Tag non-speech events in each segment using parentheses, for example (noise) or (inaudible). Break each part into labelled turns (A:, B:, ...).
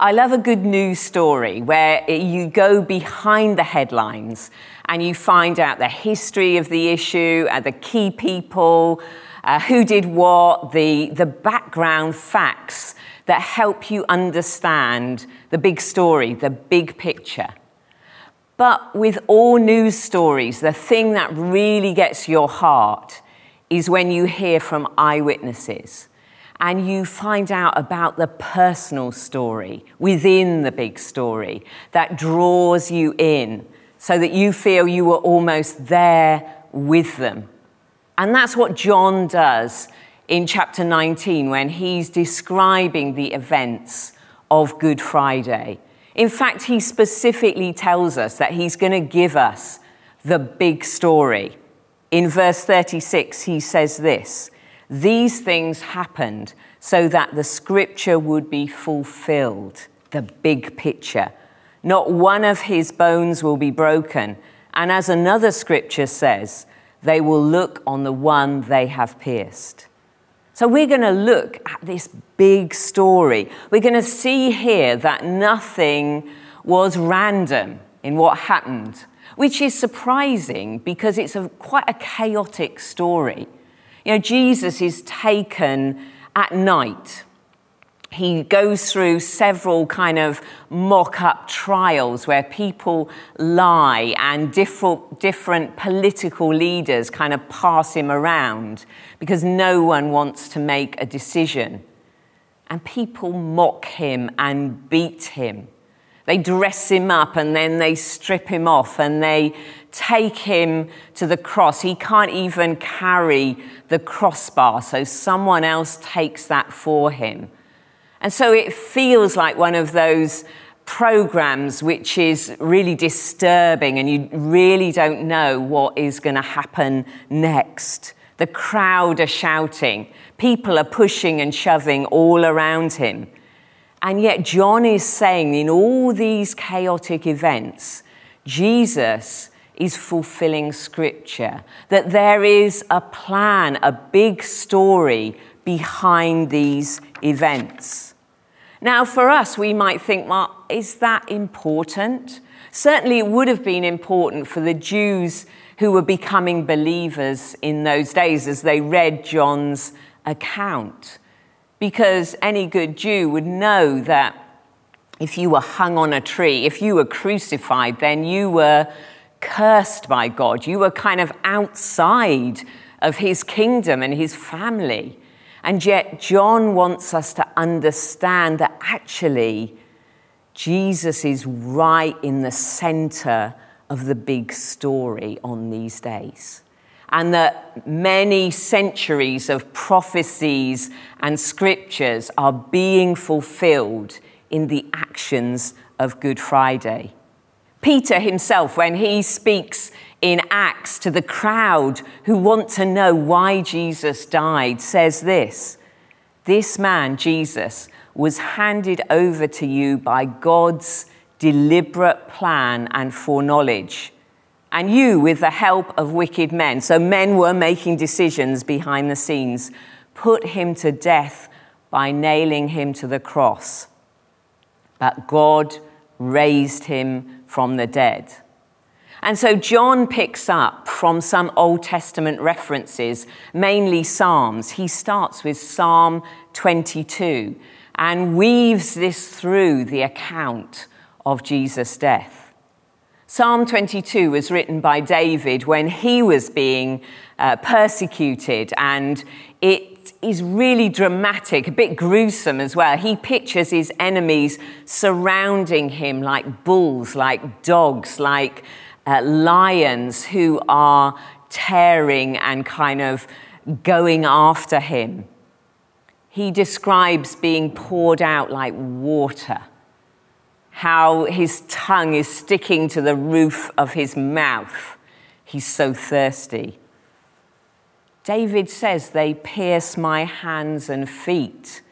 A: I love a good news story where you go behind the headlines and you find out the history of the issue, uh, the key people, uh, who did what, the, the background facts that help you understand the big story, the big picture. But with all news stories, the thing that really gets your heart is when you hear from eyewitnesses and you find out about the personal story within the big story that draws you in so that you feel you were almost there with them. And that's what John does in chapter 19 when he's describing the events of Good Friday. In fact, he specifically tells us that he's going to give us the big story. In verse 36, he says this These things happened so that the scripture would be fulfilled, the big picture. Not one of his bones will be broken. And as another scripture says, they will look on the one they have pierced. So we're going to look at this big story. We're going to see here that nothing was random in what happened, which is surprising because it's a, quite a chaotic story. You know, Jesus is taken at night he goes through several kind of mock up trials where people lie and different, different political leaders kind of pass him around because no one wants to make a decision. And people mock him and beat him. They dress him up and then they strip him off and they take him to the cross. He can't even carry the crossbar, so someone else takes that for him. And so it feels like one of those programs which is really disturbing and you really don't know what is going to happen next. The crowd are shouting, people are pushing and shoving all around him. And yet, John is saying in all these chaotic events, Jesus is fulfilling scripture, that there is a plan, a big story behind these events. Now, for us, we might think, well, is that important? Certainly, it would have been important for the Jews who were becoming believers in those days as they read John's account. Because any good Jew would know that if you were hung on a tree, if you were crucified, then you were cursed by God. You were kind of outside of his kingdom and his family. And yet, John wants us to understand that actually, Jesus is right in the center of the big story on these days. And that many centuries of prophecies and scriptures are being fulfilled in the actions of Good Friday. Peter himself, when he speaks in Acts to the crowd who want to know why Jesus died says this This man, Jesus, was handed over to you by God's deliberate plan and foreknowledge. And you, with the help of wicked men, so men were making decisions behind the scenes, put him to death by nailing him to the cross. But God raised him from the dead. And so John picks up from some Old Testament references, mainly Psalms. He starts with Psalm 22 and weaves this through the account of Jesus' death. Psalm 22 was written by David when he was being uh, persecuted, and it is really dramatic, a bit gruesome as well. He pictures his enemies surrounding him like bulls, like dogs, like uh, lions who are tearing and kind of going after him. He describes being poured out like water, how his tongue is sticking to the roof of his mouth. He's so thirsty. David says, They pierce my hands and feet.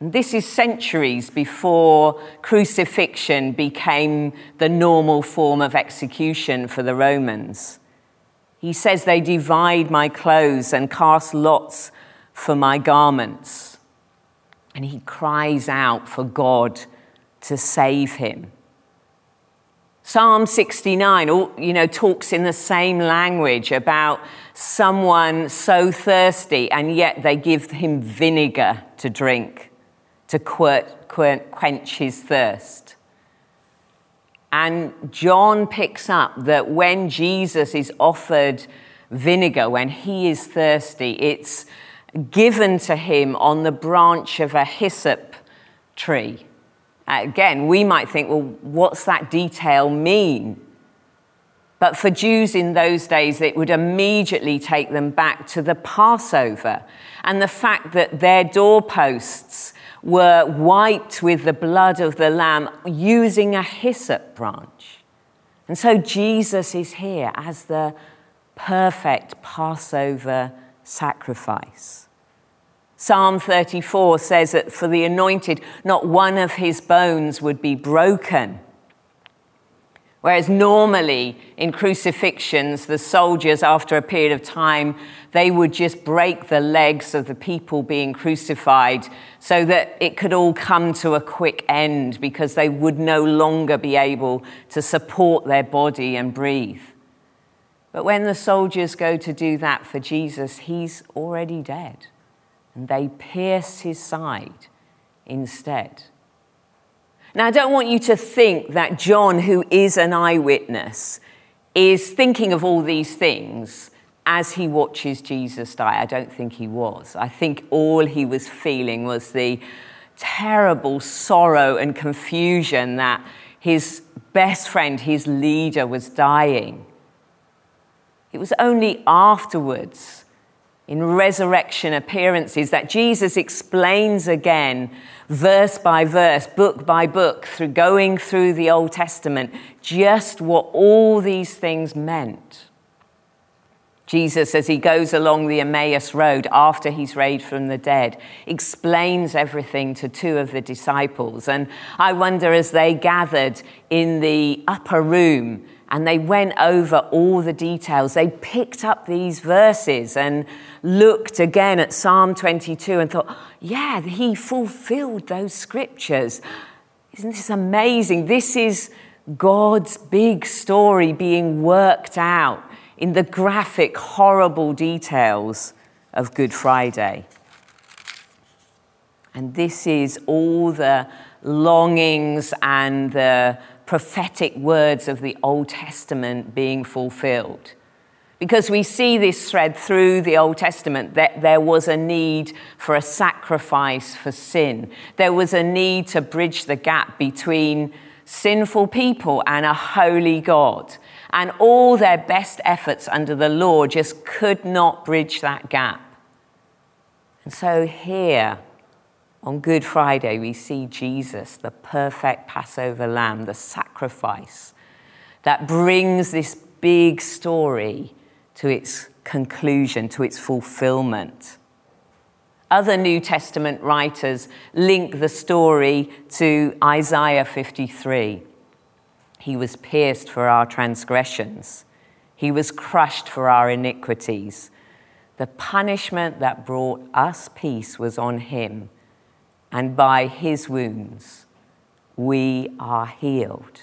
A: This is centuries before crucifixion became the normal form of execution for the Romans. He says, They divide my clothes and cast lots for my garments. And he cries out for God to save him. Psalm 69, you know, talks in the same language about someone so thirsty and yet they give him vinegar to drink to quench his thirst. And John picks up that when Jesus is offered vinegar, when he is thirsty, it's given to him on the branch of a hyssop tree. Again, we might think, well, what's that detail mean? But for Jews in those days, it would immediately take them back to the Passover and the fact that their doorposts were wiped with the blood of the Lamb using a hyssop branch. And so Jesus is here as the perfect Passover sacrifice. Psalm 34 says that for the anointed, not one of his bones would be broken. Whereas normally in crucifixions, the soldiers, after a period of time, they would just break the legs of the people being crucified so that it could all come to a quick end because they would no longer be able to support their body and breathe. But when the soldiers go to do that for Jesus, he's already dead. And they pierce his side instead. Now, I don't want you to think that John, who is an eyewitness, is thinking of all these things as he watches Jesus die. I don't think he was. I think all he was feeling was the terrible sorrow and confusion that his best friend, his leader, was dying. It was only afterwards in resurrection appearances that Jesus explains again, verse by verse, book by book, through going through the Old Testament, just what all these things meant. Jesus, as he goes along the Emmaus Road after he's raised from the dead, explains everything to two of the disciples. And I wonder as they gathered in the upper room and they went over all the details. They picked up these verses and looked again at Psalm 22 and thought, yeah, he fulfilled those scriptures. Isn't this amazing? This is God's big story being worked out in the graphic, horrible details of Good Friday. And this is all the longings and the prophetic words of the Old Testament being fulfilled. Because we see this thread through the Old Testament that there was a need for a sacrifice for sin. There was a need to bridge the gap between sinful people and a holy God. And all their best efforts under the law just could not bridge that gap. And so here, on Good Friday, we see Jesus, the perfect Passover lamb, the sacrifice that brings this big story to its conclusion, to its fulfillment. Other New Testament writers link the story to Isaiah 53. He was pierced for our transgressions, he was crushed for our iniquities. The punishment that brought us peace was on him and by his wounds we are healed.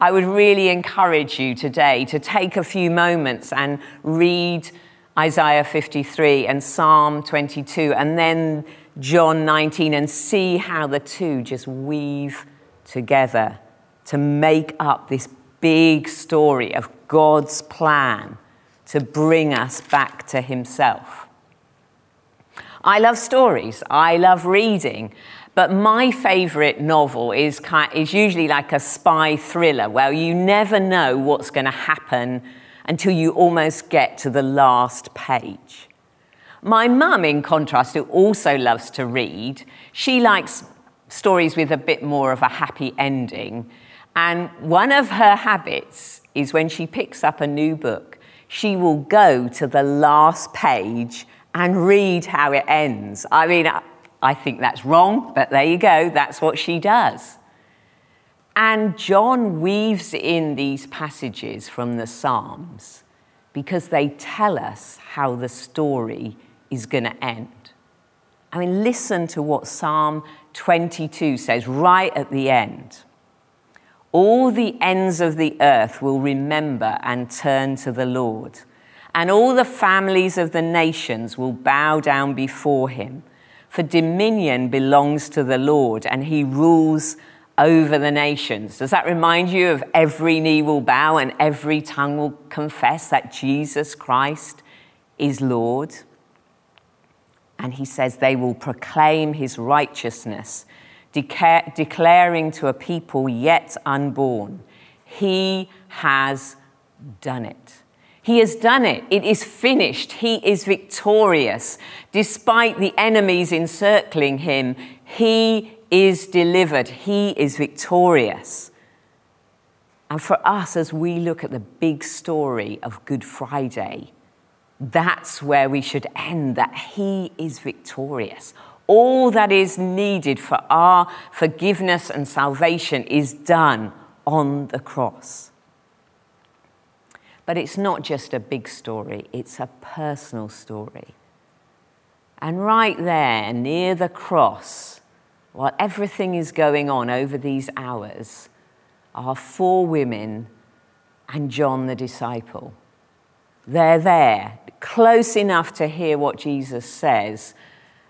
A: I would really encourage you today to take a few moments and read Isaiah 53 and Psalm 22 and then John 19 and see how the two just weave together to make up this big story of God's plan to bring us back to Himself. I love stories, I love reading, but my favourite novel is, is usually like a spy thriller where you never know what's going to happen until you almost get to the last page. My mum, in contrast, who also loves to read, she likes stories with a bit more of a happy ending. And one of her habits is when she picks up a new book, she will go to the last page and read how it ends. I mean, I think that's wrong, but there you go, that's what she does. And John weaves in these passages from the Psalms because they tell us how the story is going to end. I mean, listen to what Psalm 22 says right at the end. All the ends of the earth will remember and turn to the Lord, and all the families of the nations will bow down before him. For dominion belongs to the Lord, and he rules over the nations. Does that remind you of every knee will bow and every tongue will confess that Jesus Christ is Lord? And he says they will proclaim his righteousness, declare, declaring to a people yet unborn, He has done it. He has done it. It is finished. He is victorious. Despite the enemies encircling him, he is delivered. He is victorious. And for us, as we look at the big story of Good Friday, that's where we should end that He is victorious. All that is needed for our forgiveness and salvation is done on the cross. But it's not just a big story, it's a personal story. And right there, near the cross, while everything is going on over these hours, are four women and John the disciple. They're there, close enough to hear what Jesus says,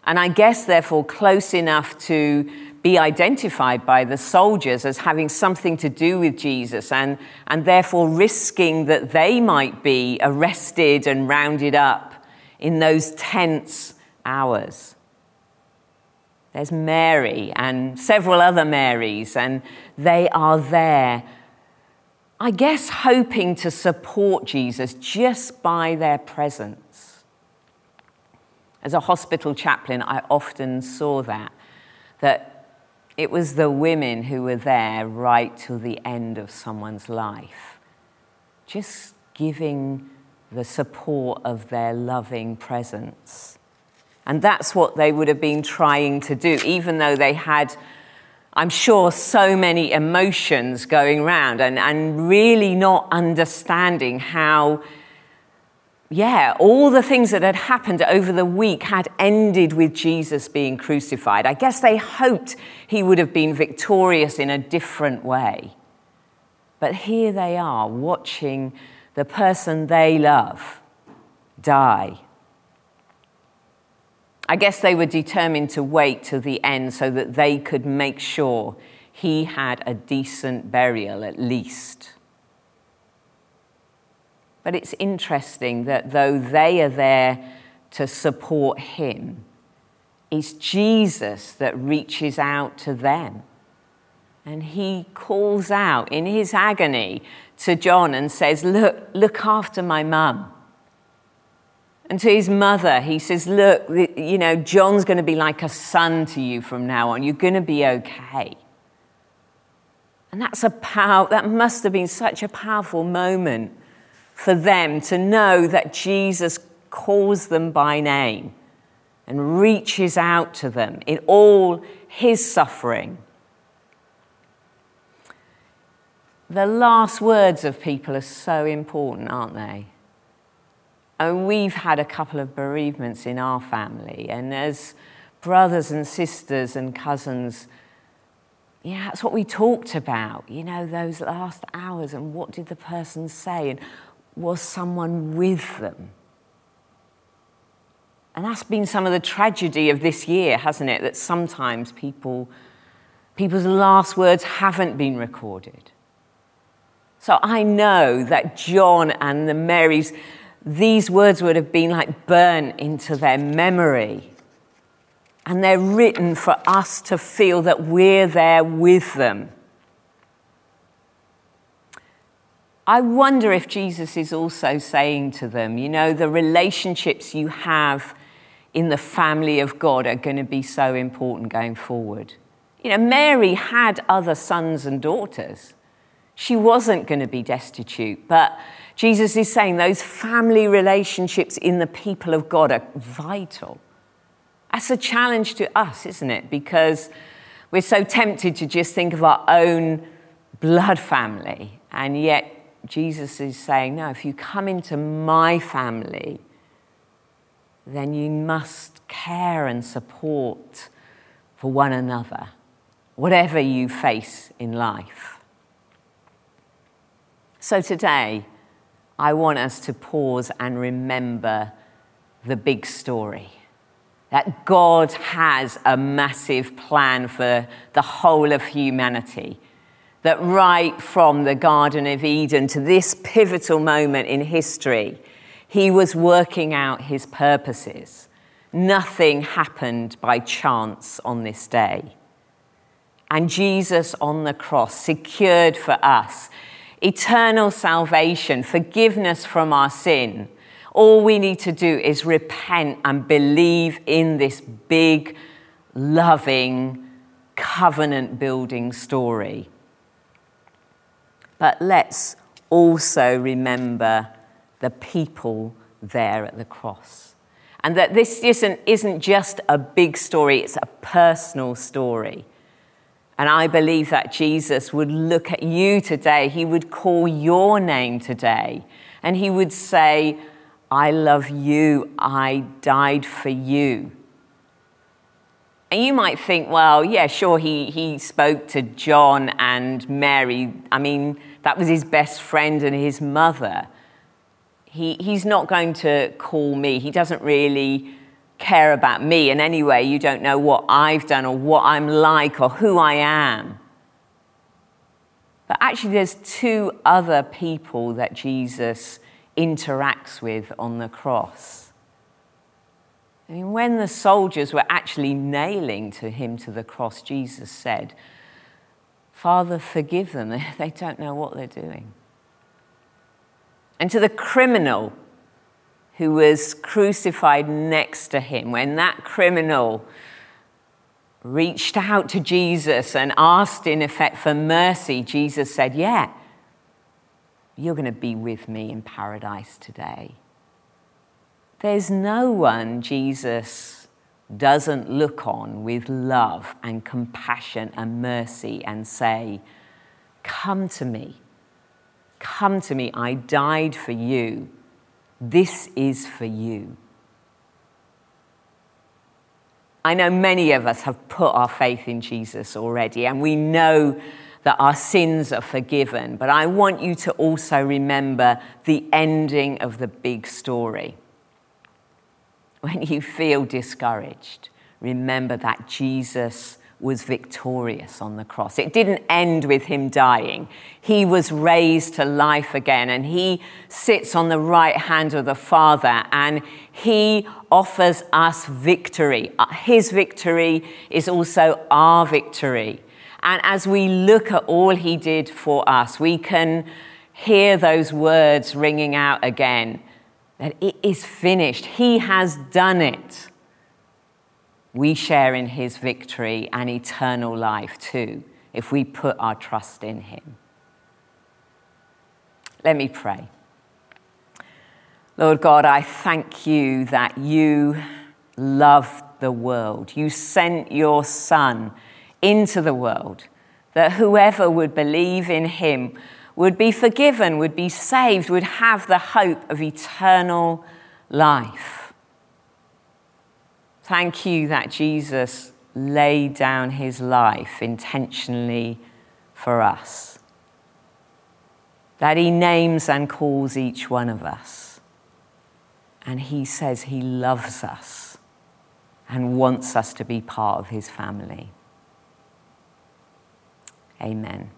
A: and I guess, therefore, close enough to be identified by the soldiers as having something to do with Jesus, and, and therefore risking that they might be arrested and rounded up in those tense hours. There's Mary and several other Marys, and they are there I guess, hoping to support Jesus just by their presence. As a hospital chaplain, I often saw that, that it was the women who were there right till the end of someone's life, just giving the support of their loving presence. And that's what they would have been trying to do, even though they had I'm sure, so many emotions going around and, and really not understanding how, yeah, all the things that had happened over the week had ended with Jesus being crucified. I guess they hoped he would have been victorious in a different way. But here they are watching the person they love die I guess they were determined to wait till the end so that they could make sure he had a decent burial at least. But it's interesting that though they are there to support him, it's Jesus that reaches out to them. And he calls out in his agony to John and says, Look, look after my mum. And to his mother, he says, Look, you know, John's going to be like a son to you from now on. You're going to be okay. And that's a power, that must have been such a powerful moment for them to know that Jesus calls them by name and reaches out to them in all his suffering. The last words of people are so important, aren't they? And we've had a couple of bereavements in our family, and as brothers and sisters and cousins, yeah, that's what we talked about, you know, those last hours and what did the person say, and was someone with them? And that's been some of the tragedy of this year, hasn't it? That sometimes people, people's last words haven't been recorded. So I know that John and the Marys, these words would have been like burnt into their memory. And they're written for us to feel that we're there with them. I wonder if Jesus is also saying to them, you know, the relationships you have in the family of God are going to be so important going forward. You know, Mary had other sons and daughters. She wasn't going to be destitute, but Jesus is saying those family relationships in the people of God are vital. That's a challenge to us, isn't it? Because we're so tempted to just think of our own blood family. And yet, Jesus is saying, no, if you come into my family, then you must care and support for one another, whatever you face in life. So today, I want us to pause and remember the big story that God has a massive plan for the whole of humanity. That right from the Garden of Eden to this pivotal moment in history, he was working out his purposes. Nothing happened by chance on this day. And Jesus on the cross secured for us eternal salvation, forgiveness from our sin. All we need to do is repent and believe in this big, loving, covenant building story. But let's also remember the people there at the cross. And that this isn't, isn't just a big story, it's a personal story. And I believe that Jesus would look at you today, he would call your name today, and he would say, I love you, I died for you. And you might think, well, yeah, sure, he, he spoke to John and Mary. I mean, that was his best friend and his mother he, he's not going to call me. He doesn't really care about me in any way. You don't know what I've done or what I'm like or who I am. But actually, there's two other people that Jesus interacts with on the cross. I mean, when the soldiers were actually nailing to him to the cross, Jesus said, Father, forgive them. (laughs) They don't know what they're doing and to the criminal who was crucified next to him, when that criminal reached out to Jesus and asked, in effect, for mercy, Jesus said, Yeah, you're going to be with me in paradise today. There's no one Jesus doesn't look on with love and compassion and mercy and say, Come to me. Come to me, I died for you. This is for you. I know many of us have put our faith in Jesus already, and we know that our sins are forgiven. But I want you to also remember the ending of the big story. When you feel discouraged, remember that Jesus was victorious on the cross. It didn't end with him dying. He was raised to life again, and he sits on the right hand of the Father, and he offers us victory. Uh, his victory is also our victory. And as we look at all he did for us, we can hear those words ringing out again that it is finished. He has done it we share in his victory and eternal life too if we put our trust in him. Let me pray. Lord God, I thank you that you loved the world. You sent your Son into the world, that whoever would believe in him would be forgiven, would be saved, would have the hope of eternal life. Thank you that Jesus laid down his life intentionally for us. That he names and calls each one of us. And he says he loves us and wants us to be part of his family. Amen.